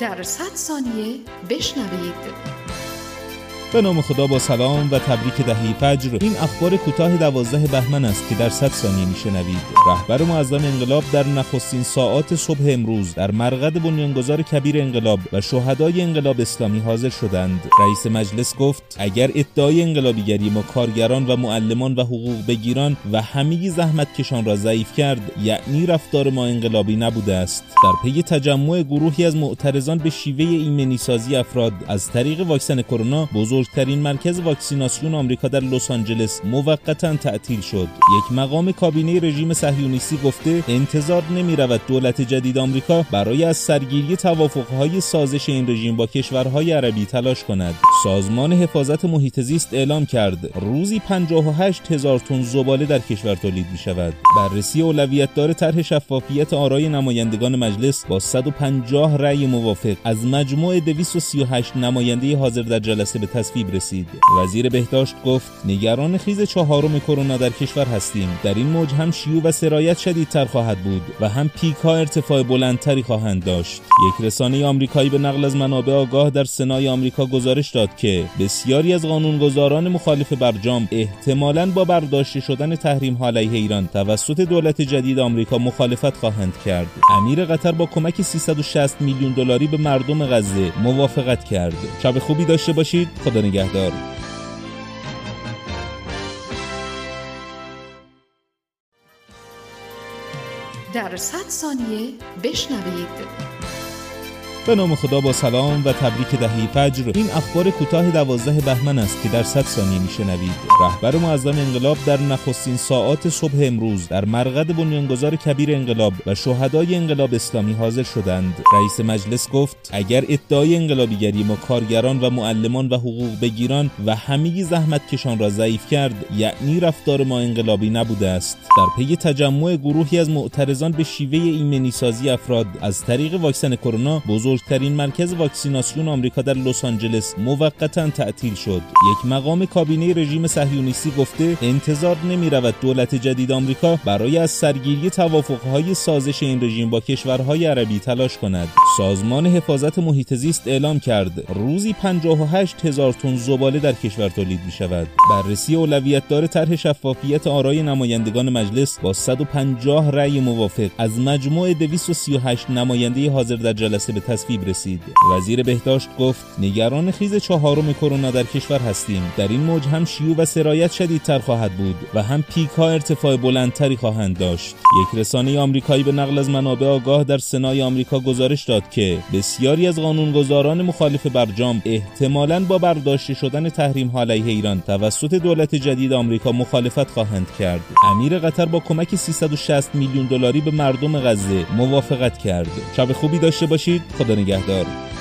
در 100 ثانیه بشنوید. به نام خدا با سلام و تبریک دهی فجر. این اخبار کوتاه دوازده بهمن است که در 100 ثانیه میشنوید. رهبر معظم انقلاب در نخستین ساعات صبح امروز در مرقد بنیانگذار کبیر انقلاب و شهدای انقلاب اسلامی حاضر شدند. رئیس مجلس گفت اگر ادعای انقلابیگری ما کارگران و معلمان و حقوق بگیران و همه زحمت کشان را ضعیف کرد یعنی رفتار ما انقلابی نبوده است. در پی تجمع گروهی از معترضان به شیوه ایمنی سازی افراد از طریق واکسن کرونا بزرگ بزرگترین مرکز واکسیناسیون آمریکا در لس آنجلس موقتا تعطیل شد. یک مقام کابینه رژیم صهیونیستی گفته انتظار نمی رود دولت جدید آمریکا برای از سرگیری توافقهای سازش این رژیم با کشورهای عربی تلاش کند. سازمان حفاظت محیط زیست اعلام کرد روزی 58 هزار تن زباله در کشور تولید می شود بررسی اولویت دار طرح شفافیت آرای نمایندگان مجلس با 150 رأی موافق. از مجموع 238 نماینده حاضر در جلسه به تصویب تصویب رسید. وزیر بهداشت گفت نگران خیز چهارم کرونا در کشور هستیم. در این موج هم شیوع و سرایت شدیدتر خواهد بود و هم پیک ها ارتفاع بلندتری خواهند داشت. یک رسانه آمریکایی به نقل از منابع آگاه در سنای آمریکا گزارش داد که بسیاری از قانونگذاران مخالف برجام احتمالاً با برداشته شدن تحریم علیه ایران توسط دولت جدید آمریکا مخالفت خواهند کرد. امیر قطر با کمک 360 میلیون دلاری به مردم غزه موافقت کرد. شب خوبی داشته باشید. خدا نگهدار. در 100 ثانیه بشنوید. به نام خدا با سلام و تبریک دهی فجر. این اخبار کوتاه دوازده بهمن است که در 100 ثانیه میشنوید. رهبر معظم انقلاب در نخستین ساعات صبح امروز در مرقد بنیانگذار کبیر انقلاب و شهدای انقلاب اسلامی حاضر شدند. رئیس مجلس گفت اگر ادعای انقلابیگری ما کارگران و معلمان و حقوق بگیران و همگی زحمت کشان را ضعیف کرد یعنی رفتار ما انقلابی نبوده است. در پی تجمع گروهی از معترضان به شیوه ایمنی سازی افراد از طریق واکسن کرونا بزرگ بزرگترین مرکز واکسیناسیون آمریکا در لس آنجلس موقتا تعطیل شد. یک مقام کابینه رژیم صهیونیستی گفته انتظار نمی رود دولت جدید آمریکا برای از سرگیری توافقهای سازش این رژیم با کشورهای عربی تلاش کند. سازمان حفاظت محیط زیست اعلام کرد روزی 58 هزار تن زباله در کشور تولید می شود بررسی اولویت دار طرح شفافیت آرای نمایندگان مجلس با 150 رأی موافق. از مجموع 238 نماینده حاضر در جلسه به تصویب رسید. وزیر بهداشت گفت نگران خیز چهارم کرونا در کشور هستیم. در این موج هم شیوع و سرایت شدیدتر خواهد بود و هم پیک ها ارتفاع بلندتری خواهند داشت. یک رسانه آمریکایی به نقل از منابع آگاه در سنای آمریکا گزارش داد که بسیاری از قانونگذاران مخالف برجام احتمالاً با برداشته شدن تحریم ها علیه ایران توسط دولت جدید آمریکا مخالفت خواهند کرد. امیر قطر با کمک 360 میلیون دلاری به مردم غزه موافقت کرد. شب خوبی داشته باشید. خدا نگهدار.